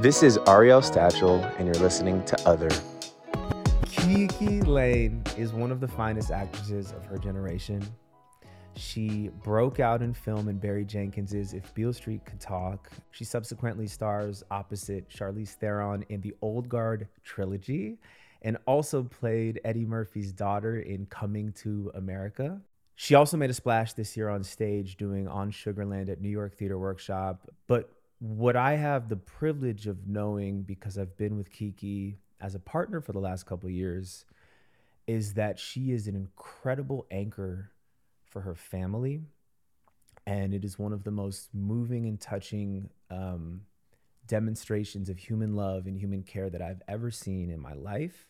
This is Ariel Stachel, and you're listening to Other. KiKi Layne is one of the finest actresses of her generation. She broke out in film in Barry Jenkins's If Beale Street Could Talk. She subsequently stars opposite Charlize Theron in the Old Guard trilogy and also played Eddie Murphy's daughter in Coming to America. She also made a splash this year on stage doing On Sugarland at New York Theater Workshop. But what I have the privilege of knowing because I've been with KiKi as a partner for the last couple of years is that she is an incredible anchor for her family. And it is one of the most moving and touching um, demonstrations of human love and human care that I've ever seen in my life.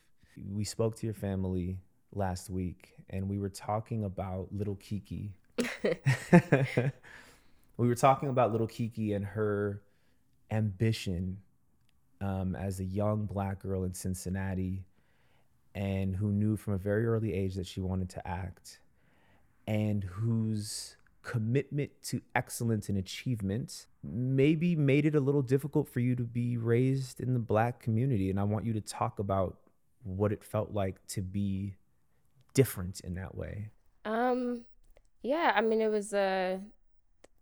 We spoke to your family last week and we were talking about little KiKi. we were talking about little KiKi and her ambition um, as a young black girl in Cincinnati and who knew from a very early age that she wanted to act and whose commitment to excellence and achievement maybe made it a little difficult for you to be raised in the black community. And I want you to talk about what it felt like to be different in that way. Um, yeah, I mean, it was a,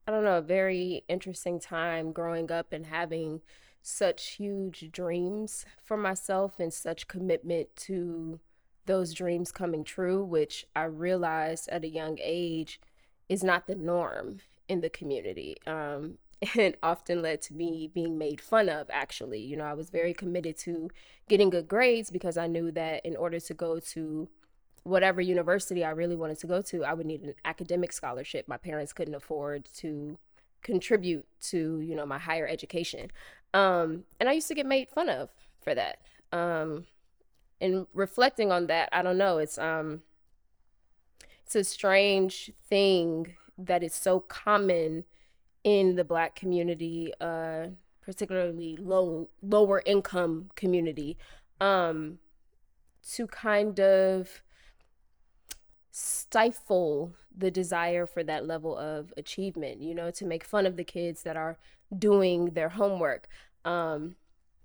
I don't know, a very interesting time growing up and having such huge dreams for myself and such commitment to those dreams coming true, which I realized at a young age is not the norm in the community. Um, and often led to me being made fun of, actually. You know, I was very committed to getting good grades because I knew that in order to go to whatever university I really wanted to go to, I would need an academic scholarship. My parents couldn't afford to contribute to, you know, my higher education. Um, and I used to get made fun of for that. Um, and reflecting on that, I don't know, it's um it's a strange thing that is so common in the black community, uh, particularly low lower income community, um, to kind of stifle the desire for that level of achievement, you know, to make fun of the kids that are doing their homework. Um,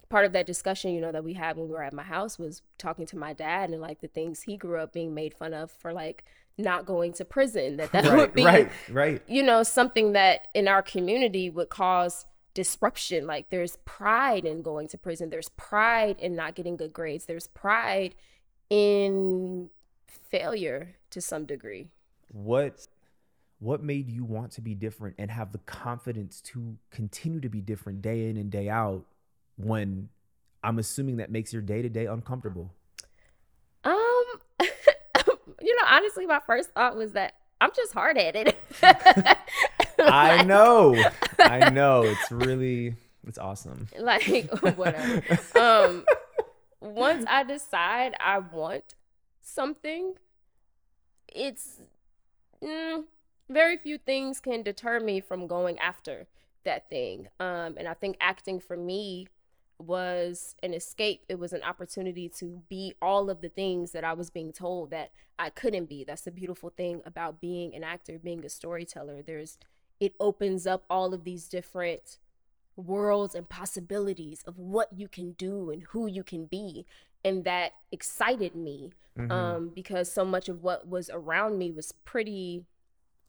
part of that discussion, you know, that we had when we were at my house was talking to my dad and like the things he grew up being made fun of for like not going to prison. That that right, would be, right, right. you know, something that in our community would cause disruption. Like there's pride in going to prison. There's pride in not getting good grades. There's pride in failure to some degree. What what made you want to be different and have the confidence to continue to be different day in and day out when I'm assuming that makes your day to day uncomfortable? Um, you know, honestly, my first thought was that I'm just hard headed. I know. I know. It's really it's awesome. like whatever. Um, once I decide I want something, it's mm, very few things can deter me from going after that thing. Um, and I think acting for me was an escape. It was an opportunity to be all of the things that I was being told that I couldn't be. That's the beautiful thing about being an actor, being a storyteller. There's it opens up all of these different worlds and possibilities of what you can do and who you can be. And that excited me mm-hmm. um, because so much of what was around me was pretty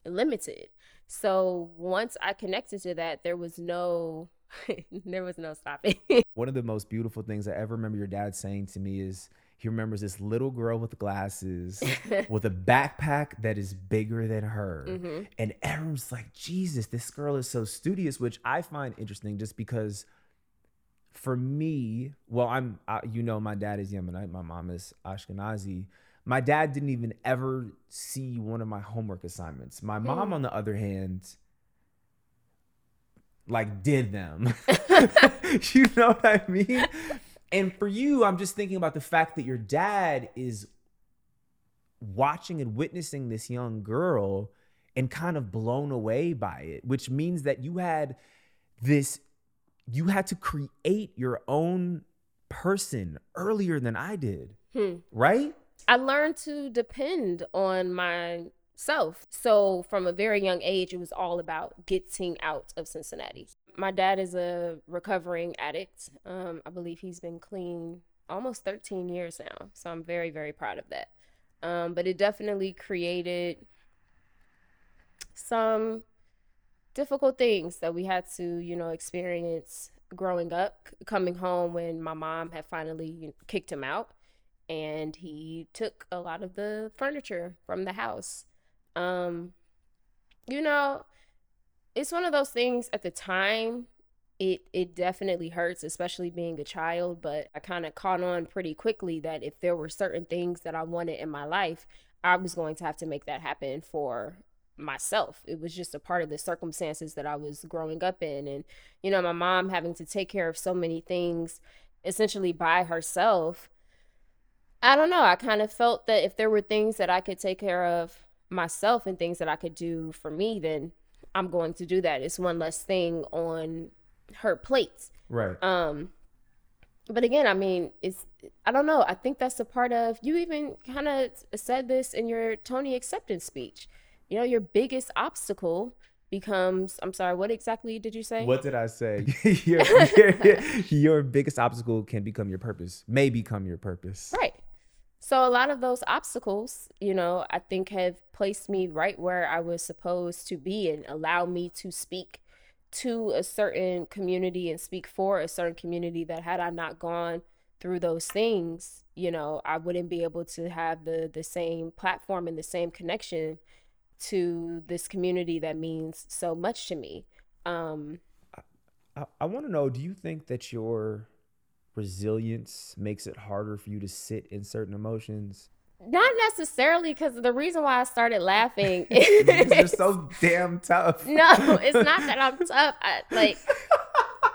limited. So once I connected to that, there was no there was no stopping. One of the most beautiful things I ever remember your dad saying to me is he remembers this little girl with glasses with a backpack that is bigger than her. Mm-hmm. And everyone's like, Jesus, this girl is so studious, which I find interesting just because for me, well, I'm, I, you know, my dad is Yemenite, my mom is Ashkenazi. My dad didn't even ever see one of my homework assignments. My mom, mm. on the other hand, like did them. you know what I mean? And for you, I'm just thinking about the fact that your dad is watching and witnessing this young girl and kind of blown away by it, which means that you had this, you had to create your own person earlier than I did, hmm. right? I learned to depend on myself. So from a very young age, it was all about getting out of Cincinnati. My dad is a recovering addict. Um, I believe he's been clean almost 13 years now. So I'm very, very proud of that. Um, but it definitely created some difficult things that we had to, you know, experience growing up, coming home when my mom had finally kicked him out and he took a lot of the furniture from the house. Um, you know, it's one of those things at the time it it definitely hurts especially being a child but i kind of caught on pretty quickly that if there were certain things that i wanted in my life i was going to have to make that happen for myself it was just a part of the circumstances that i was growing up in and you know my mom having to take care of so many things essentially by herself i don't know i kind of felt that if there were things that i could take care of myself and things that i could do for me then i'm going to do that it's one less thing on her plates. Right. Um but again, I mean, it's I don't know. I think that's a part of you even kind of said this in your Tony acceptance speech. You know, your biggest obstacle becomes I'm sorry, what exactly did you say? What did I say? your, your, your biggest obstacle can become your purpose, may become your purpose. Right. So a lot of those obstacles, you know, I think have placed me right where I was supposed to be and allow me to speak to a certain community and speak for a certain community that had I not gone through those things, you know, I wouldn't be able to have the the same platform and the same connection to this community that means so much to me. Um I, I want to know, do you think that your resilience makes it harder for you to sit in certain emotions? Not necessarily because the reason why I started laughing is you're so damn tough. No, it's not that I'm tough. I, like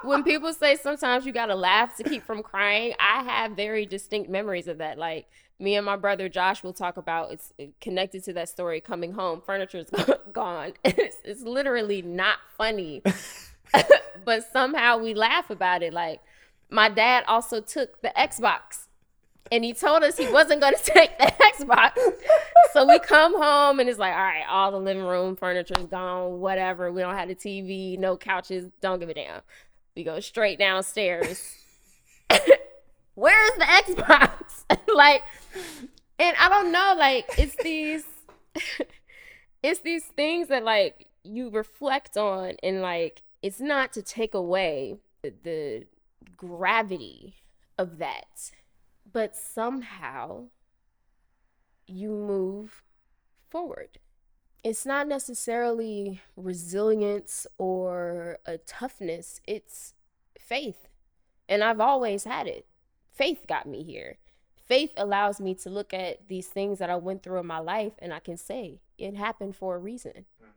when people say sometimes you gotta laugh to keep from crying, I have very distinct memories of that. Like me and my brother Josh will talk about it's connected to that story coming home. Furniture's gone. It's, it's literally not funny, but somehow we laugh about it. Like my dad also took the Xbox and he told us he wasn't going to take the Xbox. so we come home and it's like, all right, all the living room furniture is gone, whatever. We don't have the TV, no couches, don't give a damn. We go straight downstairs. Where's the Xbox? like, and I don't know, like, it's these, it's these things that like you reflect on, and like, it's not to take away the, the gravity of that but somehow you move forward. It's not necessarily resilience or a toughness, it's faith. And I've always had it. Faith got me here. Faith allows me to look at these things that I went through in my life and I can say it happened for a reason. Mm-hmm.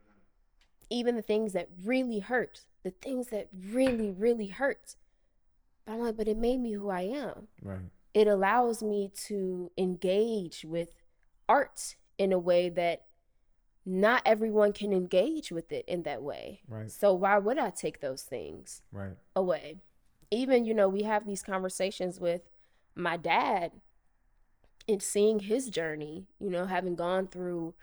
Even the things that really hurt, the things that really, really hurt. But I'm like, but it made me who I am. Right it allows me to engage with art in a way that not everyone can engage with it in that way. Right. So why would I take those things right. away? Even, you know, we have these conversations with my dad and seeing his journey, you know, having gone through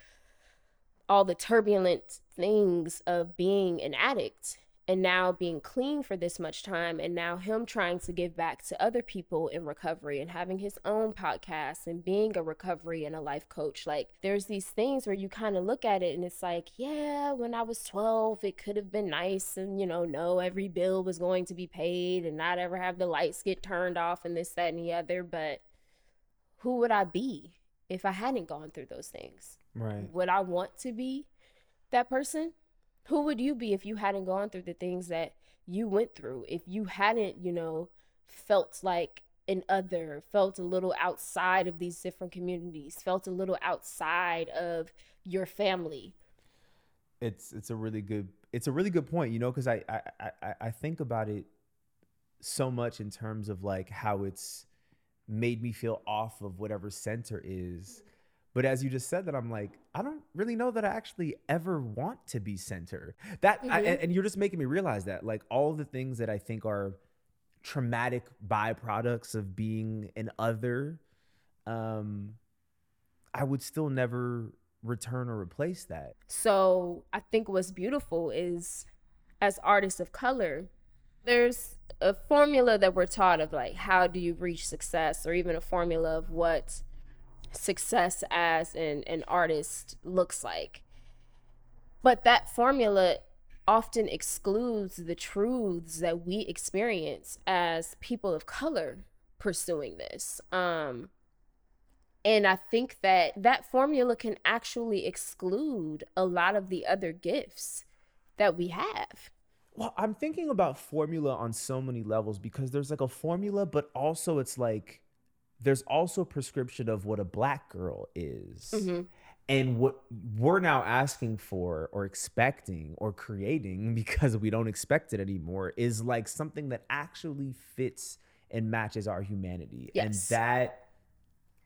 all the turbulent things of being an addict and now being clean for this much time and now him trying to give back to other people in recovery and having his own podcast and being a recovery and a life coach. Like there's these things where you kind of look at it and it's like yeah when i was 12 it could have been nice and you know no every bill was going to be paid and not ever have the lights get turned off and this that and the other but who would i be if i hadn't gone through those things? Right. Would i want to be that person who would you be if you hadn't gone through the things that you went through? If you hadn't, you know, felt like an other, felt a little outside of these different communities, felt a little outside of your family. It's it's a really good it's a really good point, you know, because I, I I I think about it so much in terms of like how it's made me feel off of whatever center is but as you just said that, I'm like, I don't really know that I actually ever want to be center. That mm-hmm. I, and you're just making me realize that like all the things that I think are traumatic byproducts of being an other, um, I would still never return or replace that. So I think what's beautiful is as artists of color, there's a formula that we're taught of like how do you reach success or even a formula of what success as an, an artist looks like. But that formula often excludes the truths that we experience as people of color pursuing this. Um, and I think that that formula can actually exclude a lot of the other gifts that we have. Well, I'm thinking about formula on so many levels because there's like a formula, but also it's like there's also prescription of what a black girl is. Mm-hmm. And what we're now asking for or expecting or creating because we don't expect it anymore is like something that actually fits and matches our humanity. Yes. And that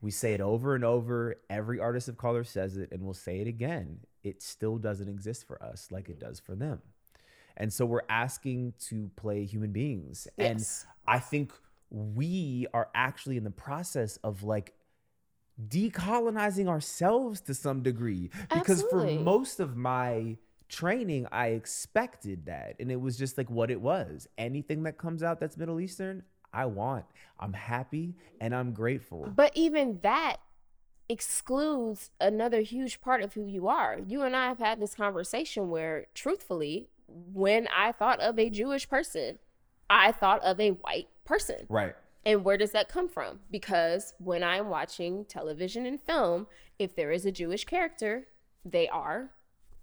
we say it over and over. Every artist of color says it, and we'll say it again. It still doesn't exist for us like it does for them. And so we're asking to play human beings. And Yes. I think we are actually in the process of like decolonizing ourselves to some degree. Because Absolutely. for most of my training I expected that. And it was just like what it was. Anything that comes out that's middle eastern I want. I'm happy and I'm grateful. But even that excludes another huge part of who you are. You and I have had this conversation where, truthfully, when I thought of a Jewish person, I thought of a white person. right And where does that come from? Because when I'm watching television and film, if there is a Jewish character, they are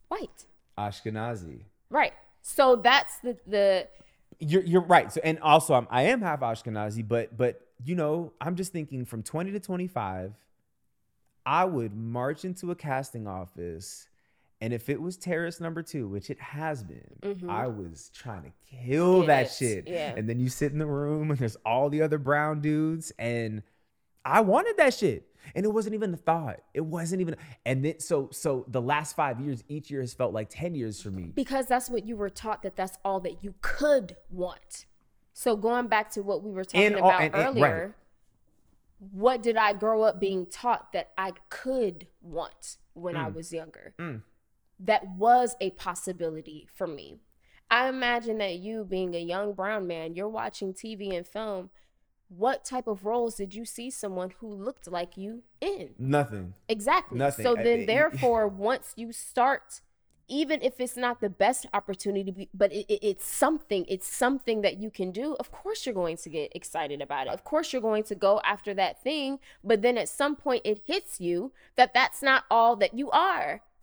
white. Ashkenazi Right. So that's the the You're you're right. So and also I'm, I am half Ashkenazi, but but you know I'm just thinking from 20 to 25, I would march into a casting office, and if it was terrorist number two, which it has been, Mhm. I was trying to kill that it, shit. yeah. And then you sit in the room and there's all the other brown dudes, and I wanted that shit. And it wasn't even a thought. It wasn't even. And then so so the last five years, each year has felt like ten years for me. because that's what you were taught that that's all that you could want. So going back to what we were talking And about and- and- earlier, right. what did I grow up being taught that I could want when I was younger? Mm. That was a possibility for me. I imagine that you being a young brown man, you're watching TV and film. What type of roles did you see someone who looked like you in? Nothing. Exactly. Nothing. So I- then, I- therefore, once you start, even if it's not the best opportunity, but it, it- it's something, it's something that you can do. Of course, you're going to get excited about it. Of course, you're going to go after that thing. But then at some point, it hits you that that's not all that you are,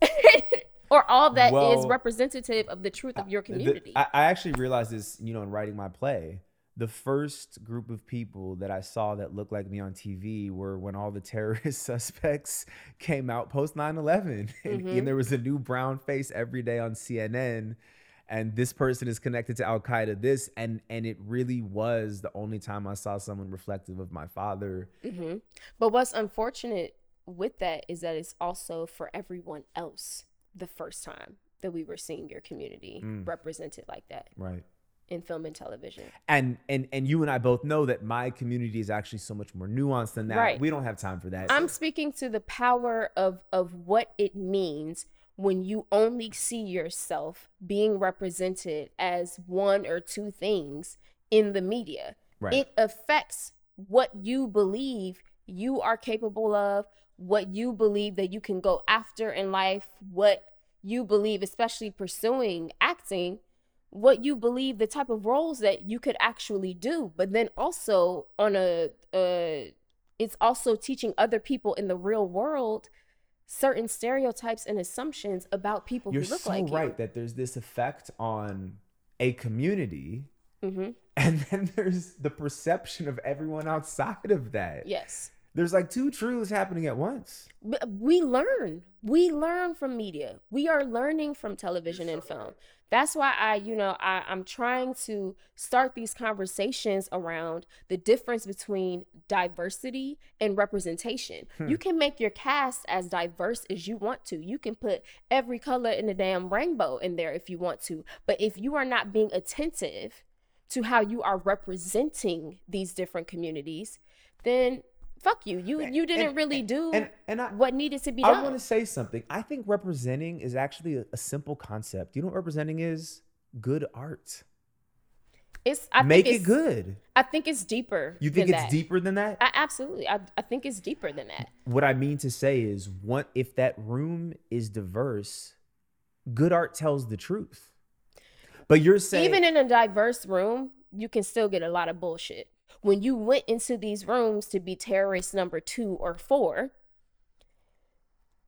or all that is Well, representative of the truth of your The- community. I, I actually realized this, you know, in writing my play. The first group of people that I saw that looked like me on TV were when all the terrorist suspects came out post 9 11. And, Mhm. and there was a new brown face every day on CNN. And this person is connected to Al Qaeda, this. And, and it really was the only time I saw someone reflective of my father. hmm But what's unfortunate with that is that it's also for everyone else the first time that we were seeing your community Mm. represented like that Right. in film and television. And, and and you and I both know that my community is actually so much more nuanced than that. Right. We don't have time for that. I'm speaking to the power of of what it means when you only see yourself being represented as one or two things in the media. Right. It affects what you believe you are capable of, what you believe that you can go after in life, what you believe, especially pursuing acting, what you believe the type of roles that you could actually do. But then also on a, uh, it's also teaching other people in the real world certain stereotypes and assumptions about people You're who look so like right that there's this effect on a community, you. hmm and then there's the perception of everyone outside of that. Yes. There's like two truths happening at once. We learn. We learn from media. We are learning from television and film. That's why i you know I, i'm trying to start these conversations around the difference between diversity and representation. Hmm. You can make your cast as diverse as you want to. You can put every color in the damn rainbow in there if you want to. But if you are not being attentive to how you are representing these different communities then fuck you you you didn't And- really do And and I, what needed to be done. I want to say something. I think representing is actually a, a simple concept. You know what representing is? good art. It's I Make think it good. I think it's deeper. You think it's that. deeper than that? I, absolutely. I, I think it's deeper than that. what I mean to say is, what if that room is diverse? Good art tells the truth. But you're saying Even in a diverse room, you can still get a lot of bullshit. When you went into these rooms to be terrorist number two or four,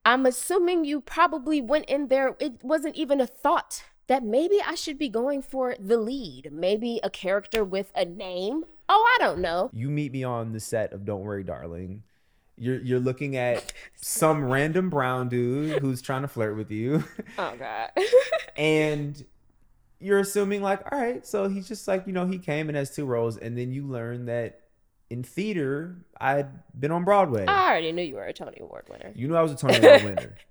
I'm assuming you probably went in there. It wasn't even a thought that maybe I should be going for the lead, maybe a character with a name. Oh, I don't know. you meet me on the set of Don't Worry, Darling. You're you're looking at some random brown dude who's trying to flirt with you, Oh God. and you're assuming like, all right, so he's just like you know he came and has two roles, and then you learn that in theater I'd been on Broadway. I already knew you were a Tony Award winner. You knew I was a Tony Award winner.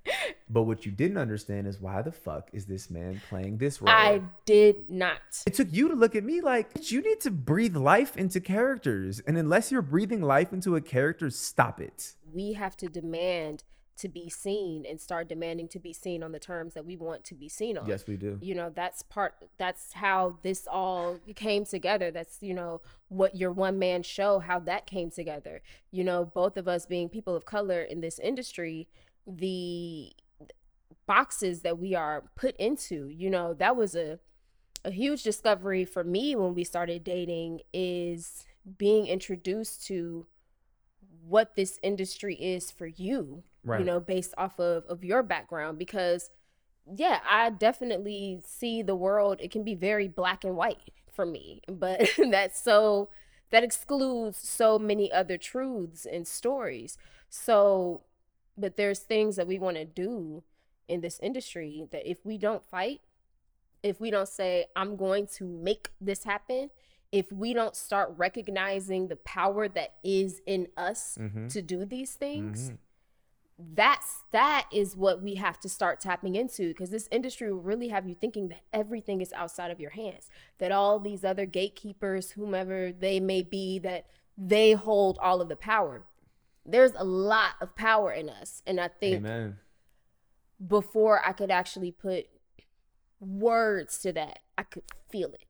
But what you didn't understand is why the fuck is this man playing this role? I did not. it took you to look at me like you need to breathe life into characters. And unless you're breathing life into a character, stop it. we have to demand to be seen and start demanding to be seen on the terms that we want to be seen on. Yes, we do. You know, that's part that's how this all came together. That's, you know, what your one man show, how that came together. You know, both of us being people of color in this industry, the boxes that we are put into, you know, that was a a huge discovery for me when we started dating is being introduced to what this industry is for you Right. you know based off of of your background because yeah i definitely see the world it can be very black and white for me but that's so that excludes so many other truths and stories so but there's things that we want to do in this industry that if we don't fight if we don't say i'm going to make this happen if we don't start recognizing the power that is in us Mhm. to do these things Mhm. That's that is what we have to start tapping into because this industry will really have you thinking that everything is outside of your hands that all these other gatekeepers whomever they may be that they hold all of the power there's a lot of power in us and i think Amen. before I could actually put words to that, I could feel it.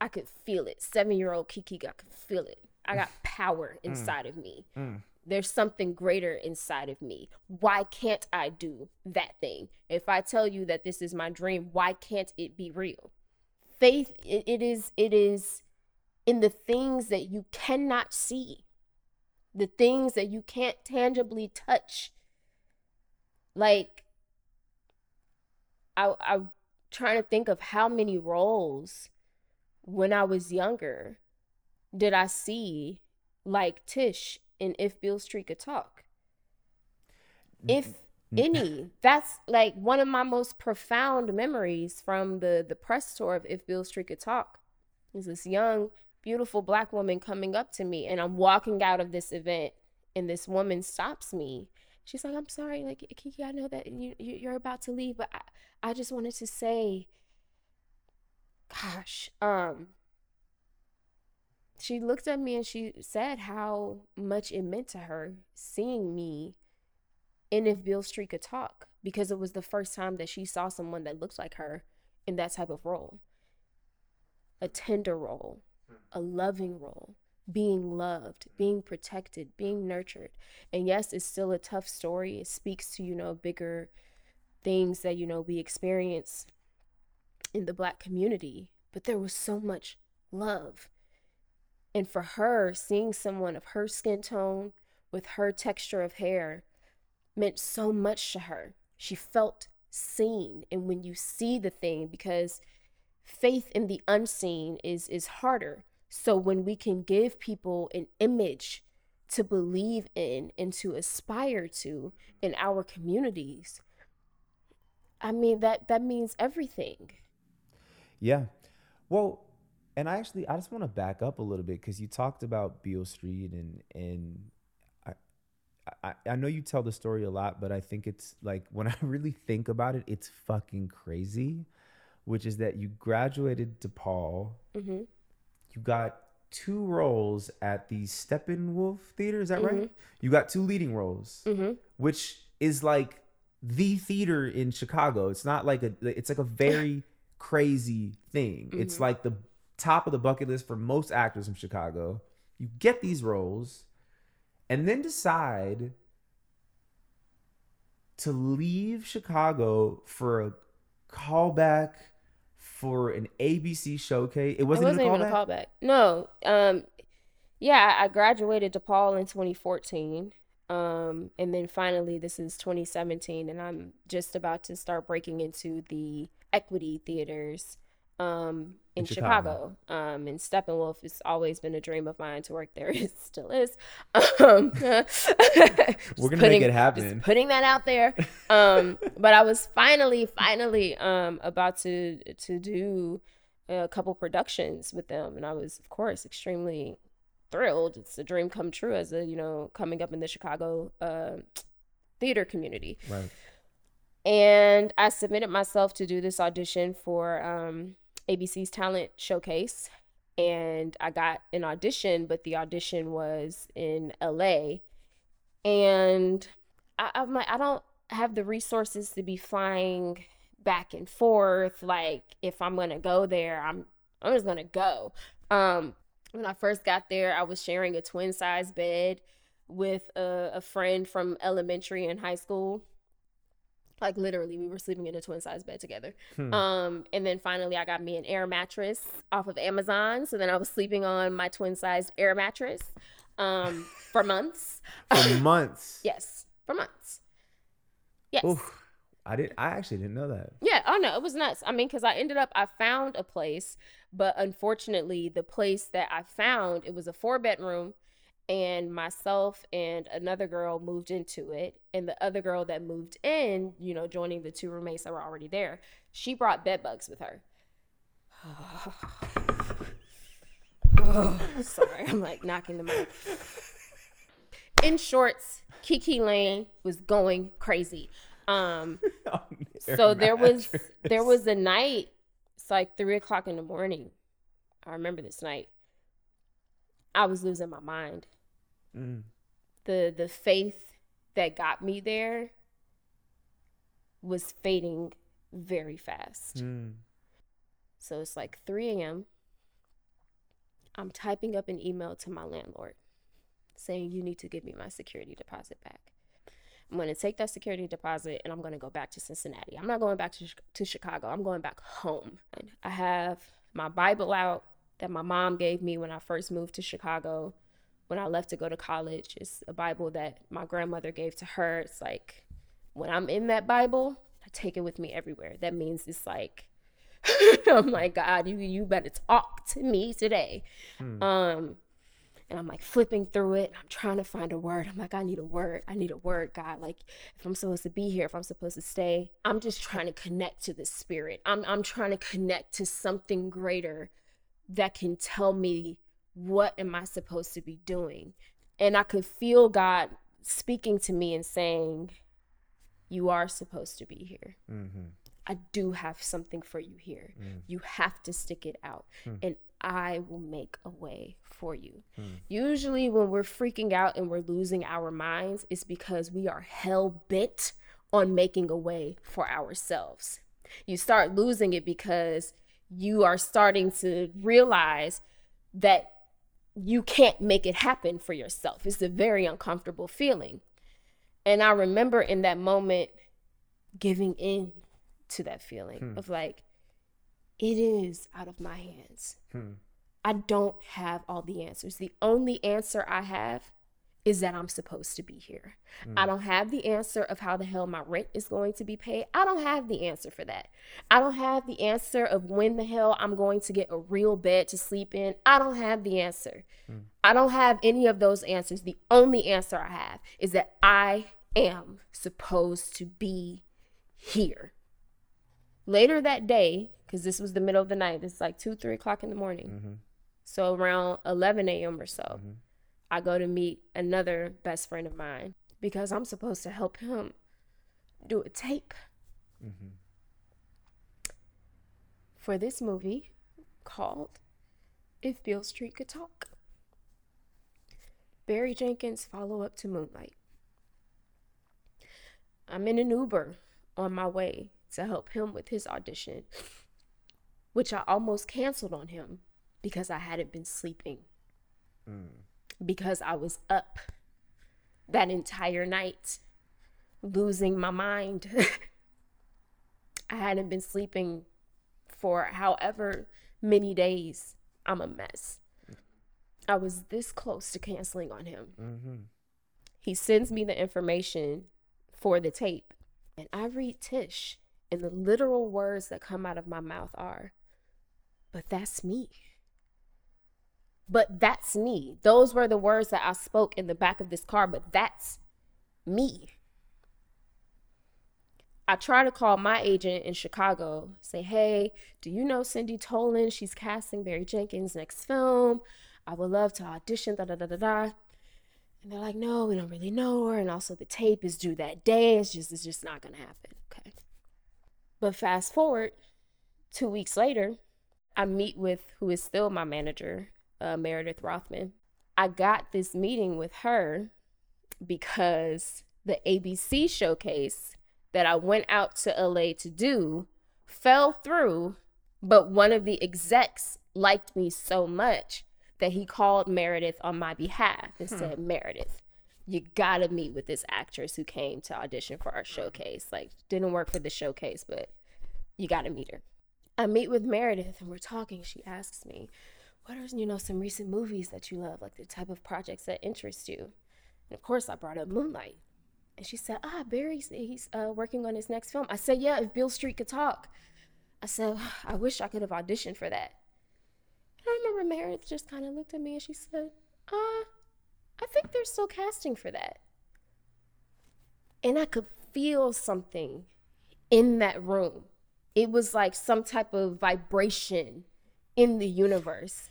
I could feel it. Seven year old Kiki, I could feel it. I got power inside of me. Mm. There's something greater inside of me. Why can't I do that thing? If I tell you that this is my dream, why can't it be real? Faith, it, it is, it is in the things that you cannot see, the things that you can't tangibly touch. Like, I I'm trying to think of how many roles when I was younger did I see like Tish in If Beale Street Could Talk. If any, that's like one of my most profound memories from the the press tour of If Beale Street Could Talk. Is this young, beautiful black woman coming up to me, and I'm walking out of this event, and this woman stops me. She's like, "I'm sorry, like Kiki, I know that you you- you're about to leave, but I I just wanted to say, gosh, um." She looked at me and she said how much it meant to her seeing me and If Beale Street Could Talk because it was the first time that she saw someone that looked like her in that type of role a tender role, a loving role, being loved, being protected, being nurtured. And yes, it's still a tough story. It speaks to, you know, bigger things that, you know, we experience in the black community, but there was so much love. And for her, seeing someone of her skin tone with her texture of hair meant so much to her. She felt seen. And when you see the thing, because faith in the unseen is is harder. So when we can give people an image to believe in and to aspire to in our communities, I mean that that means everything. Yeah. Well, and I actually I just want to back up a little bit because you talked about Beale Street and and I, I I know you tell the story a lot, but I think it's like when I really think about it, it's fucking crazy. Which is that you graduated DePaul, hmm you got two roles at the Steppenwolf Theater. Is that right? Mhm. You got two leading roles, hmm which is like the theater in Chicago. It's not like a. It's like a very crazy thing. Mm-hmm. It's like the top of the bucket list for most actors from Chicago. You get these roles and then decide to leave Chicago for a callback for an ABC showcase. It wasn't, it wasn't even, a, callback? even a callback. No. Um yeah, I graduated DePaul in 2014. Um, and then finally, this is 2017, and I'm just about to start breaking into the equity theaters um, in, in Chicago. Chicago. Um, and Steppenwolf has always been a dream of mine to work there. It still is. Um, We're gonna putting, make it happen. putting that out there. Um, but I was finally, finally um, about to to do a couple productions with them, and I was, of course, extremely thrilled. It's a dream come true as a you know coming up in the Chicago uh, theater community. Right. And I submitted myself to do this audition for um, ABC's Talent Showcase, and I got an audition, but the audition was in LA, and I, I'm like, I don't have the resources to be flying back and forth. Like, if I'm gonna go there, I'm I'm just gonna go. Um, when I first got there, I was sharing a twin size bed with a, a friend from elementary and high school. Like literally, we were sleeping in a twin size bed together. Hmm. Um, and then finally, I got me an air mattress off of Amazon. So then I was sleeping on my twin sized air mattress um, for months. For months. yes, for months. Yes. Oof. I did. I actually didn't know that. Yeah. Oh no, it was nuts. I mean, because I ended up, I found a place, but unfortunately, the place that I found, it was a four bedroom, and myself and another girl moved into it, and the other girl that moved in, you know, joining the two roommates that were already there, she brought bed bugs with her. oh, sorry, I'm like knocking them out. In shorts, Kiki Layne was going crazy. Um, so there was there was a night. It's like three o'clock in the morning. I remember this night. I was losing my mind. Mm. The the faith that got me there was fading very fast. Mm. So it's like 3 a.m. I'm typing up an email to my landlord saying, You need to give me my security deposit back. I'm going to take that security deposit and I'm going to go back to Cincinnati. I'm not going back to, to Chicago. I'm going back home. I have my Bible out that my mom gave me when I first moved to Chicago. When I left to go to college, it's a Bible that my grandmother gave to her. It's like when I'm in that Bible, I take it with me everywhere. That means it's like, oh my God, you you better talk to me today. Hmm. Um, and I'm like flipping through it. I'm trying to find a word. I'm like, I need a word. I need a word, God. Like, if I'm supposed to be here, if I'm supposed to stay, I'm just trying to connect to the spirit. I'm I'm trying to connect to something greater that can tell me what am I supposed to be doing. And I could feel God speaking to me and saying, You are supposed to be here. Mm-hmm. I do have something for you here. Mm. You have to stick it out. Mm. And I will make a way for you. Hmm. Usually, when we're freaking out and we're losing our minds, it's because we are hell bent on making a way for ourselves. You start losing it because you are starting to realize that you can't make it happen for yourself. It's a very uncomfortable feeling. And I remember in that moment giving in to that feeling hmm. of like, it is out of my hands. Hmm. I don't have all the answers. The only answer I have is that I'm supposed to be here. Mm. I don't have the answer of how the hell my rent is going to be paid. I don't have the answer for that. I don't have the answer of when the hell I'm going to get a real bed to sleep in. I don't have the answer. Mm. I don't have any of those answers. The only answer I have is that I am supposed to be here. Later that day, because this was the middle of the night, it's like two, three o'clock in the morning. Mm-hmm. So around 11 a.m. or so, mm-hmm. I go to meet another best friend of mine because I'm supposed to help him do a tape mm-hmm. for this movie called If Beale Street Could Talk. Barry Jenkins' follow up to Moonlight. I'm in an Uber on my way to help him with his audition. which I almost canceled on him because I hadn't been sleeping. Mm. Because I was up that entire night, losing my mind. I hadn't been sleeping for however many days. I'm a mess. I was this close to canceling on him. Mm-hmm. He sends me the information for the tape, and I read Tish, and the literal words that come out of my mouth are, But that's me. But that's me. Those were the words that I spoke in the back of this car, but that's me. I try to call my agent in Chicago, say, hey, do you know Cindy Tolan? She's casting Barry Jenkins' next film. I would love to audition, da da da da da. And they're like, no, we don't really know her. And also the tape is due that day. It's just it's just not gonna happen. Okay. But fast forward, two weeks later, I meet with who is still my manager, uh, Meredith Rothman. I got this meeting with her because the ABC showcase that I went out to LA to do fell through, but one of the execs liked me so much that he called Meredith on my behalf and hmm. said, Meredith, you gotta meet with this actress who came to audition for our showcase. Like, didn't work for the showcase, but you gotta meet her. I meet with Meredith and we're talking. She asks me, what are you know some recent movies that you love, like the type of projects that interest you? And of course, I brought up Moonlight, and she said, "Ah, Barry's he's uh, working on his next film." I said, "Yeah, if Beale Street could talk." I said, "I wish I could have auditioned for that." And I remember Meredith just kind of looked at me and she said, "Uh, I think they're still casting for that." And I could feel something in that room. It was like some type of vibration in the universe.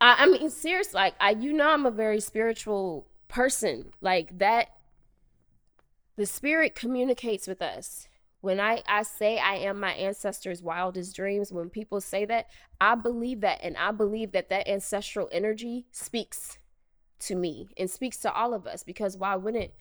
I, I mean, seriously, like I, you know, I'm a very spiritual person. Like that, the spirit communicates with us. When I, I say I am my ancestors' wildest dreams, when people say that, I believe that. And I believe that that ancestral energy speaks to me and speaks to all of us because why wouldn't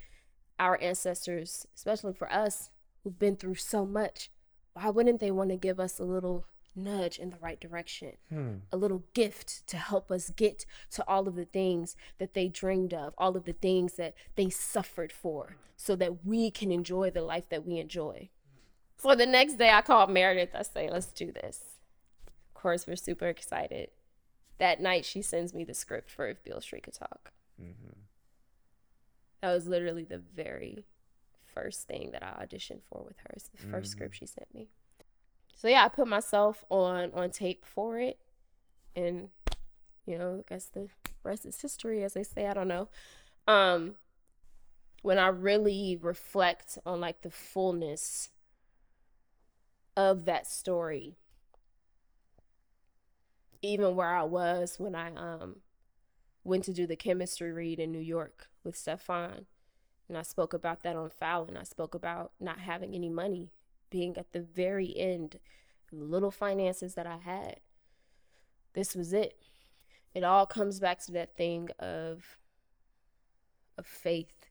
our ancestors, especially for us who've been through so much, why wouldn't they want to give us a little nudge in the right direction, hmm. a little gift to help us get to all of the things that they dreamed of, all of the things that they suffered for, so that we can enjoy the life that we enjoy. So the next day, I called Meredith. I say, let's do this. Of course, we're super excited. That night, she sends me the script for If Beale Street Could Talk. Mm-hmm. That was literally the very first thing that I auditioned for with her. It's the 1st mm-hmm. script she sent me so yeah, I put myself on on tape for it, and you know, I guess the rest is history, as they say. I don't know. Um, when I really reflect on like the fullness of that story, even where I was when I um went to do the chemistry read in New York with Stephan. And I spoke about that on Fallon. I spoke about not having any money being at the very end, little finances that I had. This was it. It all comes back to that thing of of faith,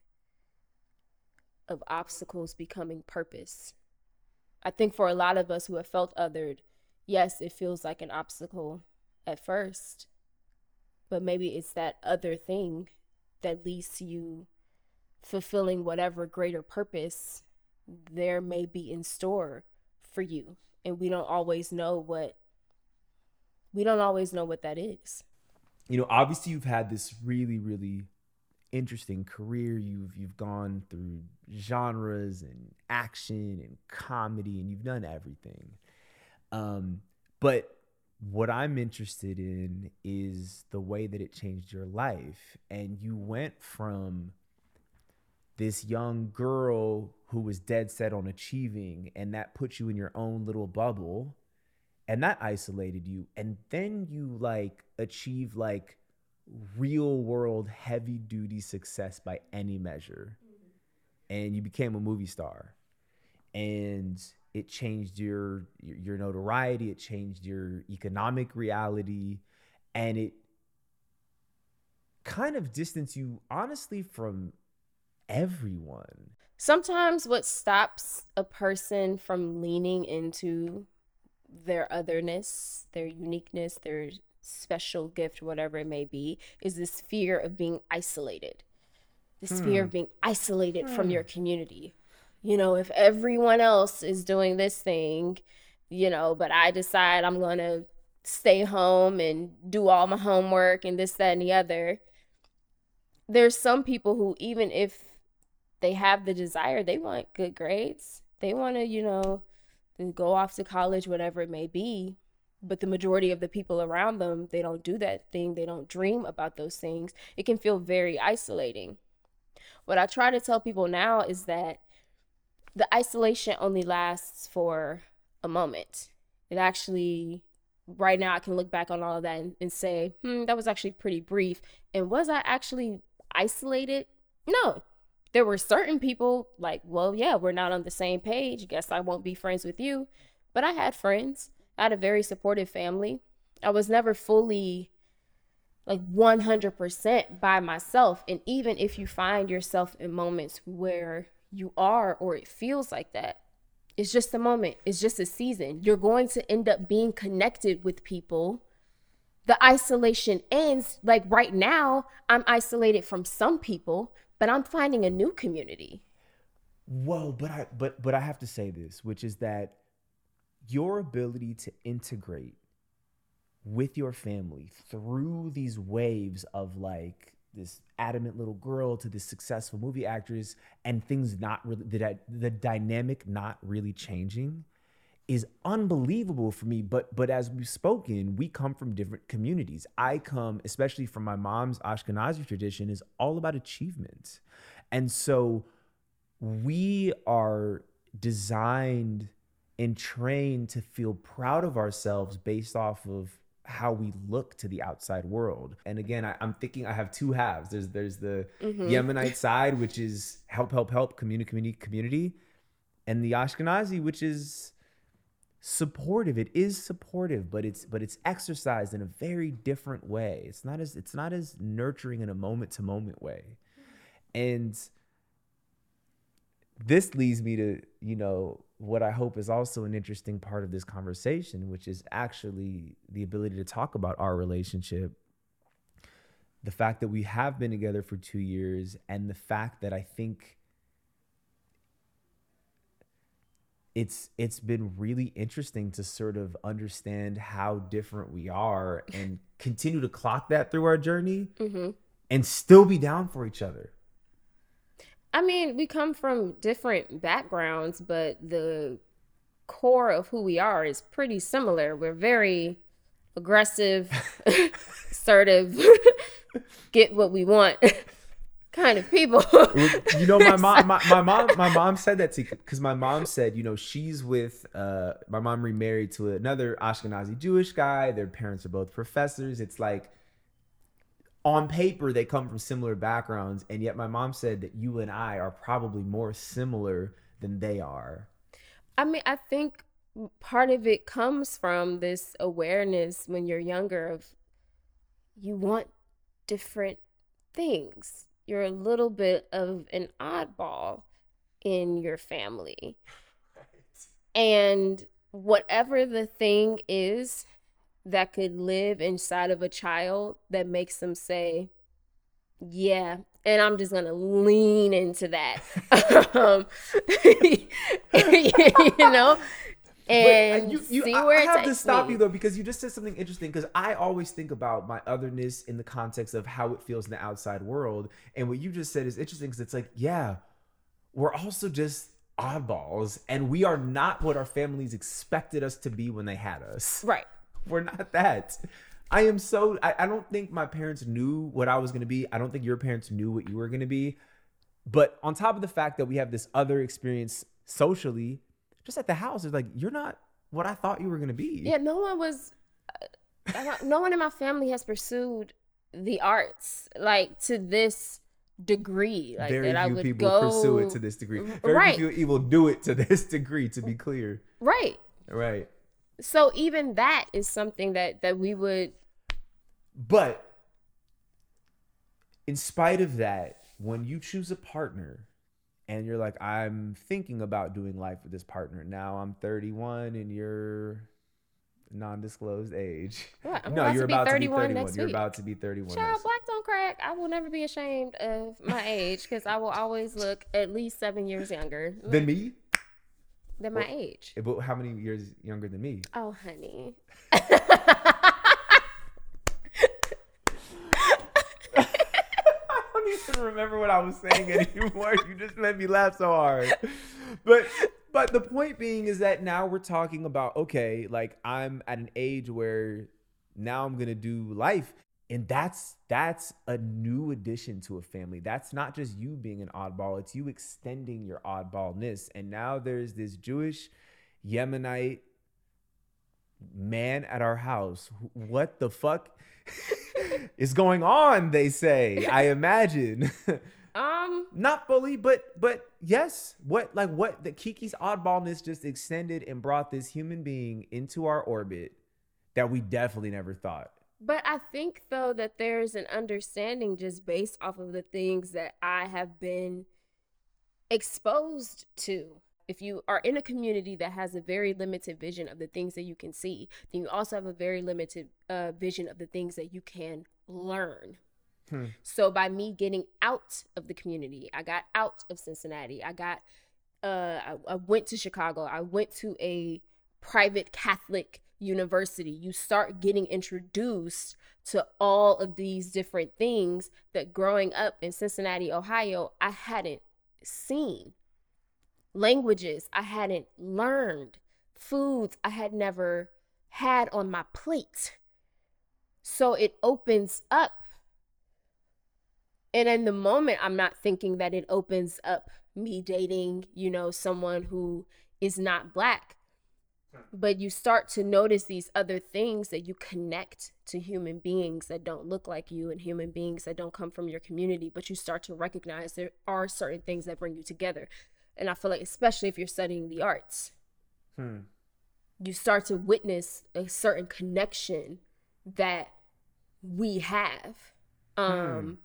of obstacles becoming purpose. I think for a lot of us who have felt othered, yes, it feels like an obstacle at first, but maybe it's that other thing that leads to you fulfilling whatever greater purpose there may be in store for you. And we don't always know what we don't always know what that is. You know obviously you've had this really really interesting career. You've you've gone through genres and action and comedy and you've done everything. Um but what I'm interested in is the way that it changed your life. And you went from this young girl who was dead set on achieving and that put you in your own little bubble and that isolated you. And then you like achieve like real world heavy duty success by any measure. Mm-hmm. And you became a movie star. And it changed your your notoriety it changed your economic reality and it kind of distanced you honestly from everyone. Sometimes what stops a person from leaning into their otherness, their uniqueness, their special gift, whatever it may be, is this fear of being isolated. This hmm. fear of being isolated from hmm. your community. You know, if everyone else is doing this thing, you know, but I decide I'm going to stay home and do all my homework and this, that, and the other. There's some people who, even if they have the desire, they want good grades. They want to, you know, go off to college, whatever it may be. But the majority of the people around them, they don't do that thing. They don't dream about those things. It can feel very isolating. What I try to tell people now is that the isolation only lasts for a moment. It actually, right now, I can look back on all of that and, and say, hmm, that was actually pretty brief. And was I actually isolated? No. There were certain people like, well, yeah, we're not on the same page. Guess I won't be friends with you. But I had friends. I had a very supportive family. I was never fully like 100% by myself. And even if you find yourself in moments where you are or it feels like that, it's just a moment, it's just a season. You're going to end up being connected with people. The isolation ends. Like right now, I'm isolated from some people, but I'm finding a new community. Whoa, but I but but I have to say this, which is that your ability to integrate with your family through these waves of like this adamant little girl to this successful movie actress and things not really the, the dynamic not really changing is unbelievable for me but but as we've spoken we come from different communities i come especially from my mom's ashkenazi tradition is all about achievement and so we are designed and trained to feel proud of ourselves based off of how we look to the outside world. And again, I, am thinking I have two halves. There's there's the mm-hmm. Yemenite side, which is help, help, help, community, community, community, and the Ashkenazi, which is supportive. It is supportive, but it's but it's exercised in a very different way. It's not as it's not as nurturing in a moment to moment way. And this leads me to, you know, what I hope is also an interesting part of this conversation, which is actually the ability to talk about our relationship. The fact that we have been together for two years, and the fact that I think it's it's been really interesting to sort of understand how different we are and continue to clock that through our journey mm-hmm. and still be down for each other I mean, we come from different backgrounds, but the core of who we are is pretty similar. We're very aggressive, assertive, get what we want kind of people. you know, my mom, my, my mom, my mom said that to because my mom said, you know, she's with uh, my mom remarried to another Ashkenazi Jewish guy. Their parents are both professors. It's like on paper they come from similar backgrounds and yet my mom said that you and I are probably more similar than they are. I mean, I think part of it comes from this awareness when you're younger of you want different things. You're a little bit of an oddball in your family. And whatever the thing is that could live inside of a child that makes them say, yeah, and I'm just gonna lean into that, um, you know, Uh, and you, you, see where I, I have to stop me. you though because you just said something interesting. Because I always think about my otherness in the context of how it feels in the outside world, and what you just said is interesting because it's like, yeah, we're also just oddballs, and we are not what our families expected us to be when they had us. Right. We're not that. I am so I, I don't think my parents knew what I was gonna be. I don't think your parents knew what you were gonna be. But on top of the fact that we have this other experience socially, just at the house, it's like you're not what I thought you were gonna be. Yeah, no one was. Uh, no one in my family has pursued the arts like to this degree. Like Very that few I would people go... pursue it to this degree. Very right. few people do it to this degree. To be clear. Right. Right so even that is something that that we would but in spite of that when you choose a partner and you're like i'm thinking about doing life with this partner now i'm 31 and you're non-disclosed age. What? I'm no, about you're to be about to be 31 31. next You're week. about to be 31. Child, black don't crack. I will never be ashamed of my age because I will always look at least seven years younger Than me? than my age. Eh, But how many years younger than me? Oh, honey. don't even remember what I was saying anymore. you just made me laugh so hard. But but the point being is that now we're talking about okay, like I'm at an age where now I'm gonna do life. And that's that's a new addition to a family. That's not just you being an oddball, it's you extending your oddballness. And now there's this Jewish Yemenite man at our house. What the fuck is going on? They say. I imagine. Um, Not fully, but but yes. What like what the Kiki's oddballness just extended and brought this human being into our orbit that we definitely never thought. but I think though that there's an understanding just based off of the things that I have been exposed to. If you are in a community that has a very limited vision of the things that you can see, then you also have a very limited uh, vision of the things that you can learn. Hmm. So by me getting out of the community, I got out of Cincinnati. I got uh I, I went to Chicago. I went to a private Catholic university. You start getting introduced to all of these different things that growing up in Cincinnati, Ohio, I hadn't seen. Languages I hadn't learned. Foods I had never had on my plate. So it opens up and in the moment, I'm not thinking that it opens up me dating, you know, someone who is not black. But you start to notice these other things that you connect to human beings that don't look like you and human beings that don't come from your community. But you start to recognize there are certain things that bring you together. And I feel like, especially if you're studying the arts, Hmm. you start to witness a certain connection that we have. Um,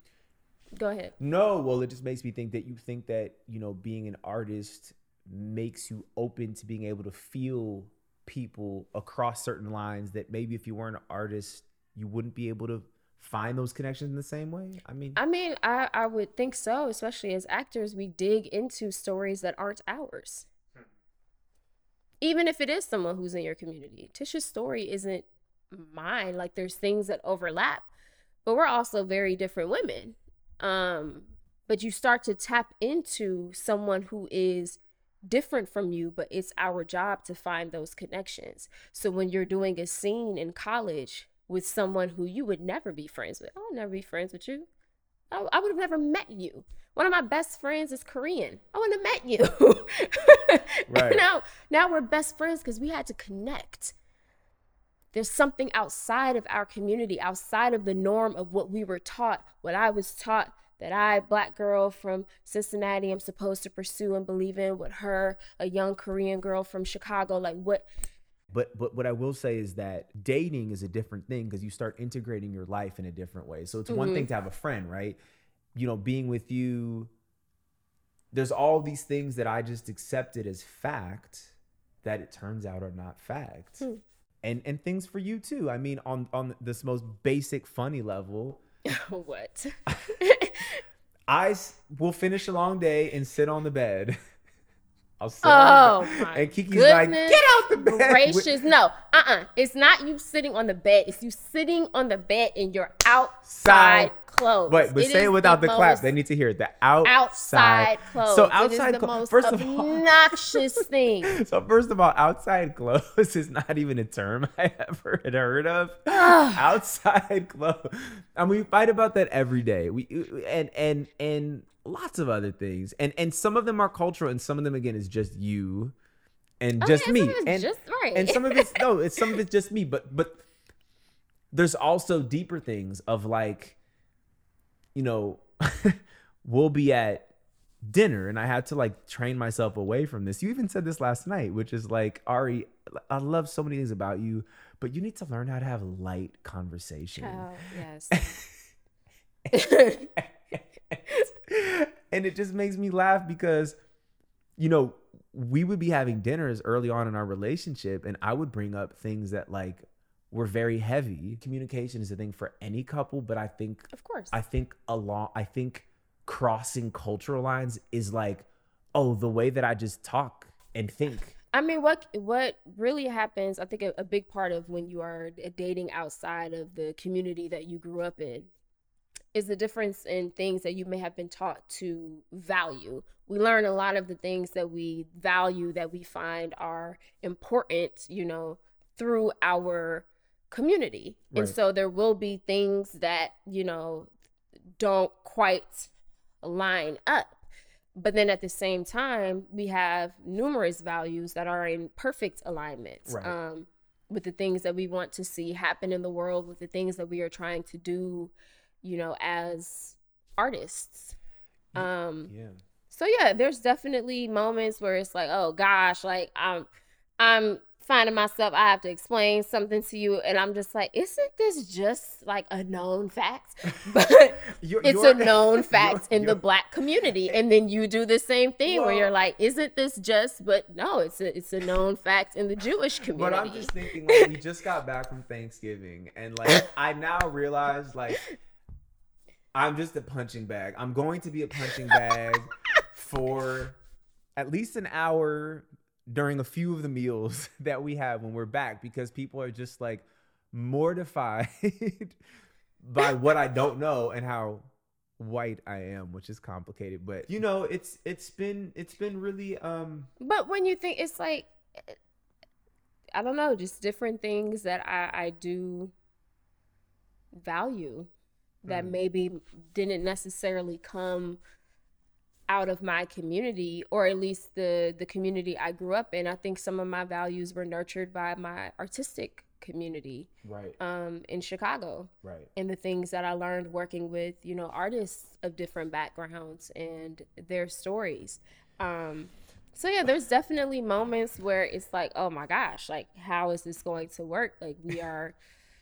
Go ahead. No, well, it just makes me think that you think that, you know, being an artist makes you open to being able to feel people across certain lines that maybe if you weren't an artist, you wouldn't be able to find those connections in the same way. I mean, I mean, I, I would think so, especially as actors, we dig into stories that aren't ours. Even if it is someone who's in your community. Tish's story isn't mine. Like there's things that overlap, but we're also very different women. Um, but you start to tap into someone who is different from you, but it's our job to find those connections. So when you're doing a scene in college with someone who you would never be friends with, I would never be friends with you. I, I would have never met you. One of my best friends is Korean. I wouldn't have met you. Right. now, now we're best friends because we had to connect. There's something outside of our community, outside of the norm of what we were taught, what I was taught that I, black girl from Cincinnati, am supposed to pursue and believe in. what her, a young Korean girl from Chicago, like what? But but what I will say is that dating is a different thing because you start integrating your life in a different way. So it's one thing to have a friend, right? You know, being with you there's all these things that I just accepted as fact that it turns out are not fact. Hmm. And and things for you too. I mean on on this most basic funny level, what? I will finish a long day and sit on the bed. I'll sit Oh, the my and Kiki's like, goodness get out the bed. Gracious, no, uh, uh It's not you sitting on the bed. It's you sitting on the bed in your outside Side. clothes. But but It say it without the, clap. They need to hear it. The outside, outside clothes. So outside the clo- most First of all, obnoxious thing. so first of all, outside clothes is not even a term I ever had heard of. outside clothes. And we fight about that every day. We and and and lots of other things. And and some of them are cultural, and some of them again is just you and Oh, just yeah, me. some of it's and just right. and some of it's no, it's some of it's just me. But but there's also deeper things of like, you know, we'll be at dinner and I had to like train myself away from this. You even said this last night, which is like, Ari, I love so many things about you, but you need to learn how to have light conversation. Oh, yes. and it just makes me laugh because, you know, we would be having dinners early on in our relationship and I would bring up things that like were very heavy. Communication is a thing for any couple, but I think Of course. I think along I think crossing cultural lines is like, oh, the way that I just talk and think. I mean, what what really happens? I think a, a big part of when you are dating outside of the community that you grew up in is the difference in things that you may have been taught to value. We learn a lot of the things that we value that we find are important, you know, through our community. And so there will be things that, you know, don't quite line up. But then at the same time, we have numerous values that are in perfect alignment Right. um, with the things that we want to see happen in the world, with the things that we are trying to do, you know, as artists. Um, Yeah. so yeah, there's definitely moments where it's like, oh gosh, like I'm I'm finding myself I have to explain something to you and I'm just like, isn't this just like a known fact? But You're- it's you're- a known fact in the black community. And then you do the same thing where you're like, isn't this just but no, it's a it's a known fact in the Jewish community. But I'm just thinking, like, we just got back from Thanksgiving, and like, I now realize, like, I'm just a punching bag. I'm going to be a punching bag for at least an hour during a few of the meals that we have when we're back because people are just like mortified by what I don't know and how white I am, which is complicated. But you know, it's it's been it's been really um But when you think it's like, I don't know, just different things that I, I do value that Mm. maybe didn't necessarily come out of my community or at least the the community I grew up in. I think some of my values were nurtured by my artistic community right, um, in Chicago right. and the things that I learned working with, you know, artists of different backgrounds and their stories. Um, so yeah, there's definitely moments where it's like, oh my gosh, like how is this going to work? Like we are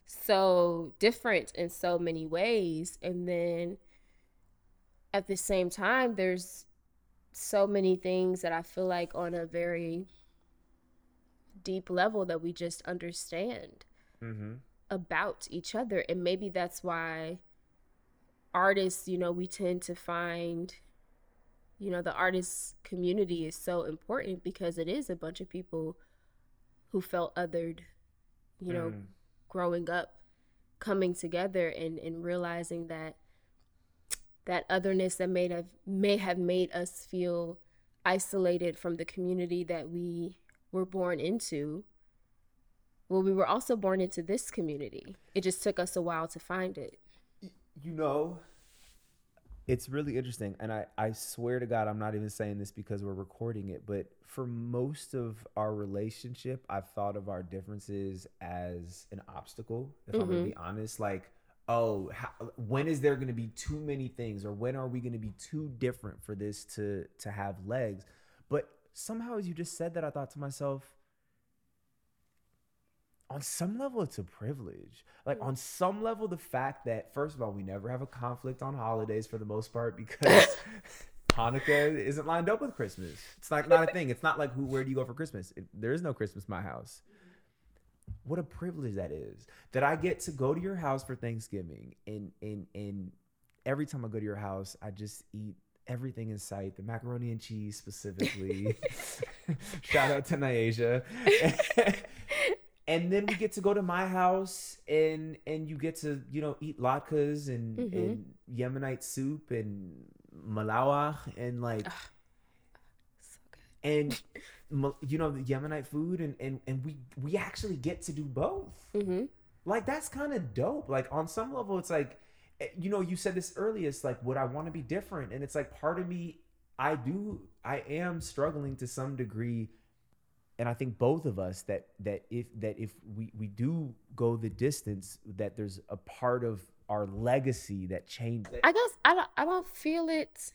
so different in so many ways, and then at the same time, there's so many things that I feel like on a very deep level that we just understand Mm-hmm. about each other and maybe that's why artists you know we tend to find you know the artist community is so important because it is a bunch of people who felt othered you know Mm. Growing up coming together and and realizing that that otherness that may have may have made us feel isolated from the community that we were born into well we were also born into this community. It just took us a while to find it. You know it's really interesting and I, I swear to god i'm not even saying this because we're recording it but for most of our relationship i've thought of our differences as an obstacle if i'm gonna mm-hmm. be honest. Like oh how, when is there gonna be too many things or when are we gonna be too different for this to to have legs? But somehow as you just said that i thought to myself on some level it's a privilege. Like on some level the fact that first of all we never have a conflict on holidays for the most part because hanukkah isn't lined up with christmas. It's like not a thing. It's not like who where do you go for christmas? It, there is no christmas in my house. What a privilege that is that i get to go to your house for thanksgiving and and and every time i go to your house i just eat everything in sight the macaroni and cheese specifically. Shout out to Nyasia. And then we get to go to my house and and you get to you know eat latkes and, Mhm. and yemenite soup and malawach and like so good. and you know the yemenite food and and and we we actually get to do both. Mm-hmm. like that's kind of dope. Like on some level it's like eh, you know you said this earlier it's like would i want to be different? And it's like part of me i do i am struggling to some degree and i think both of us that that if that if we we do go the distance that there's a part of our legacy that changes. I guess I don't, I don't feel it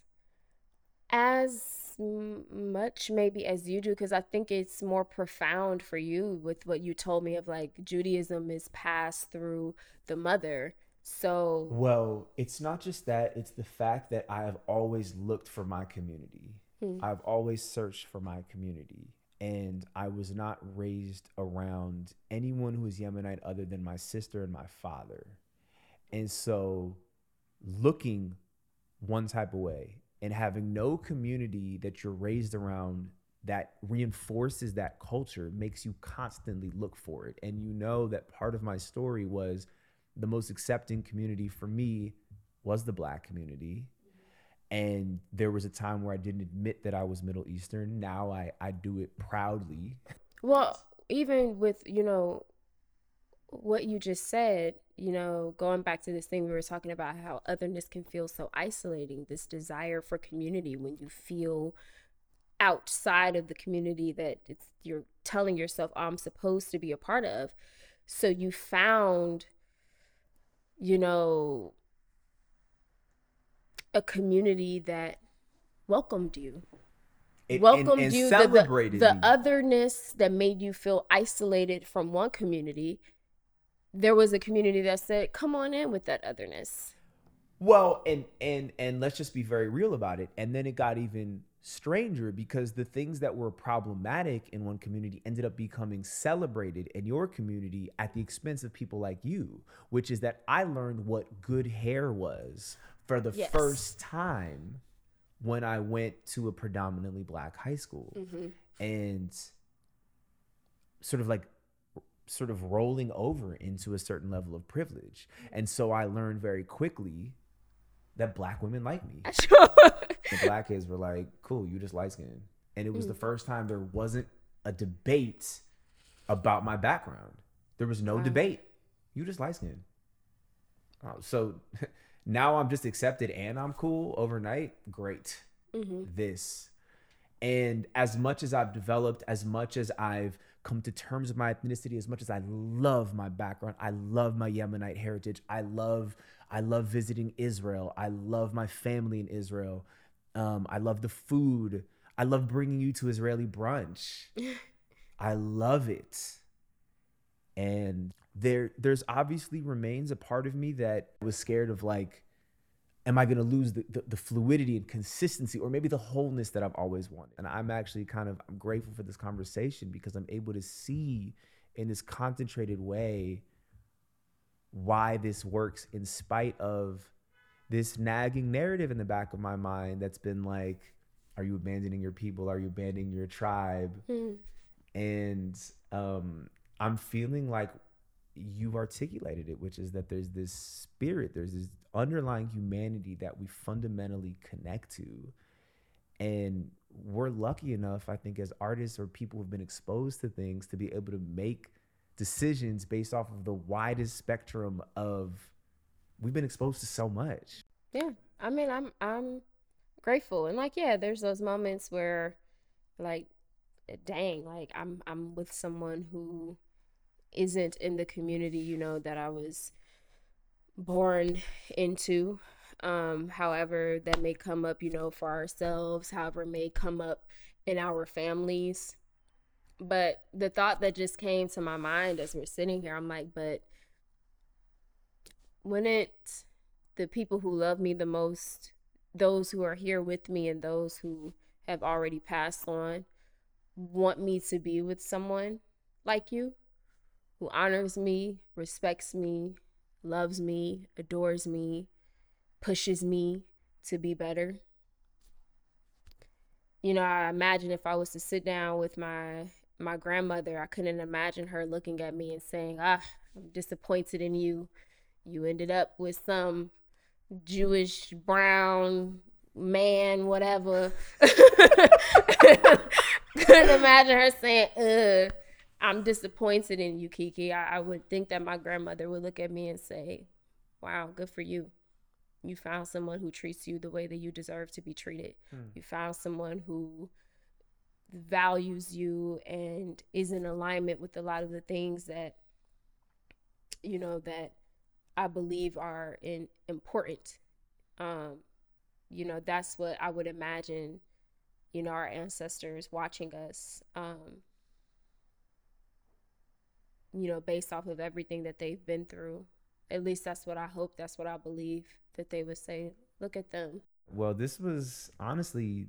as much maybe as you do because I think it's more profound for you with what you told me of like Judaism is passed through the mother. So well it's not just that it's the fact that i have always looked for my community mm. I've always searched for my community. And I was not raised around anyone who is Yemenite other than my sister and my father. And so looking one type of way and having no community that you're raised around that reinforces that culture makes you constantly look for it. And you know that part of my story was the most accepting community for me was the black community. And there was a time where I didn't admit that I was Middle Eastern. Now I, I do it proudly. Well, even with, you know, what you just said, you know, going back to this thing we were talking about how otherness can feel so isolating, this desire for community when you feel outside of the community that it's you're telling yourself oh, I'm supposed to be a part of. So you found, you know, a community that welcomed you. It, welcomed and, and you the, the, the otherness that made you feel isolated from one community. There was a community that said come on in with that otherness. Well and and and let's just be very real about it. And then it got even stranger because the things that were problematic in one community ended up becoming celebrated in your community at the expense of people like you, which is that I learned what good hair was for the yes. first time when I went to a predominantly black high school. Mm-hmm. And sort of like sort of rolling over into a certain level of privilege. And so I learned very quickly that black women like me. the black kids were like, cool, you just light skinned. And it was mm. the first time there wasn't a debate about my background. There was no wow. debate. You just light skinned. Oh, so now I'm just accepted and I'm cool overnight. Great. Mm-hmm. This. And as much as I've developed, as much as I've come to terms with my ethnicity, as much as I love my background, I love my Yemenite heritage. I love I love visiting Israel. I love my family in Israel. Um, I love the food. I love bringing you to Israeli brunch. I love it. And there there's obviously remains a part of me that was scared of like am I going to lose the, the, the, fluidity and consistency or maybe the wholeness that I've always wanted? And I'm actually kind of I'm grateful for this conversation because I'm able to see in this concentrated way why this works in spite of this nagging narrative in the back of my mind that's been like, are you abandoning your people? Are you abandoning your tribe? Mm. And um, I'm feeling like you've articulated it, which is that there's this spirit, there's this underlying humanity that we fundamentally connect to. And we're lucky enough, I think, as artists or people who've been exposed to things to be able to make decisions based off of the widest spectrum of we've been exposed to so much. Yeah. I mean, I'm I'm grateful. And like yeah, there's those moments where like dang, like I'm I'm with someone who isn't in the community, you know, that I was born into. Um, however, that may come up, you know, for ourselves, however, may come up in our families. But the thought that just came to my mind as we're sitting here, I'm like, but wouldn't the people who love me the most, those who are here with me and those who have already passed on, want me to be with someone like you who honors me, respects me, loves me, adores me, pushes me to be better. You know, I imagine if I was to sit down with my my grandmother, I couldn't imagine her looking at me and saying, "Ah, I'm disappointed in you. You ended up with some Jewish brown man, whatever." couldn't imagine her saying, "Uh, I'm disappointed in you, Kiki." I, I would think that my grandmother would look at me and say, "Wow, good for you." You found someone who treats you the way that you deserve to be treated. Hmm. You found someone who values you and is in alignment with a lot of the things that you know that I believe are in important. Um, you know, that's what I would imagine, you know, our ancestors watching us, um, you know, based off of everything that they've been through. At least that's what I hope, that's what I believe that they would say, look at them. Well, this was honestly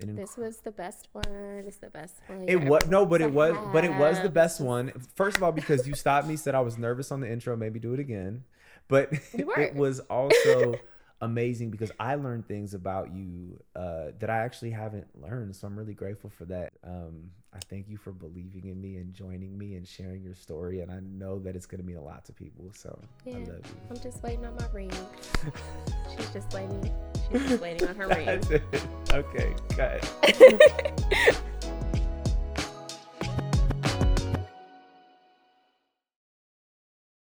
an This was the best one. It's the best one. It was no, but it was, Perhaps. but it was the best one. First of all, because you stopped me, said I was nervous on the intro, maybe do it again. But it was also amazing because I learned things about you uh, that I actually haven't learned. So I'm really grateful for that. Um, I thank you for believing in me and joining me and sharing your story. And I know that it's going to mean a lot to people. So I love you. I'm just waiting on my ring. She's just waiting. She's just waiting on her ring. Okay, cut.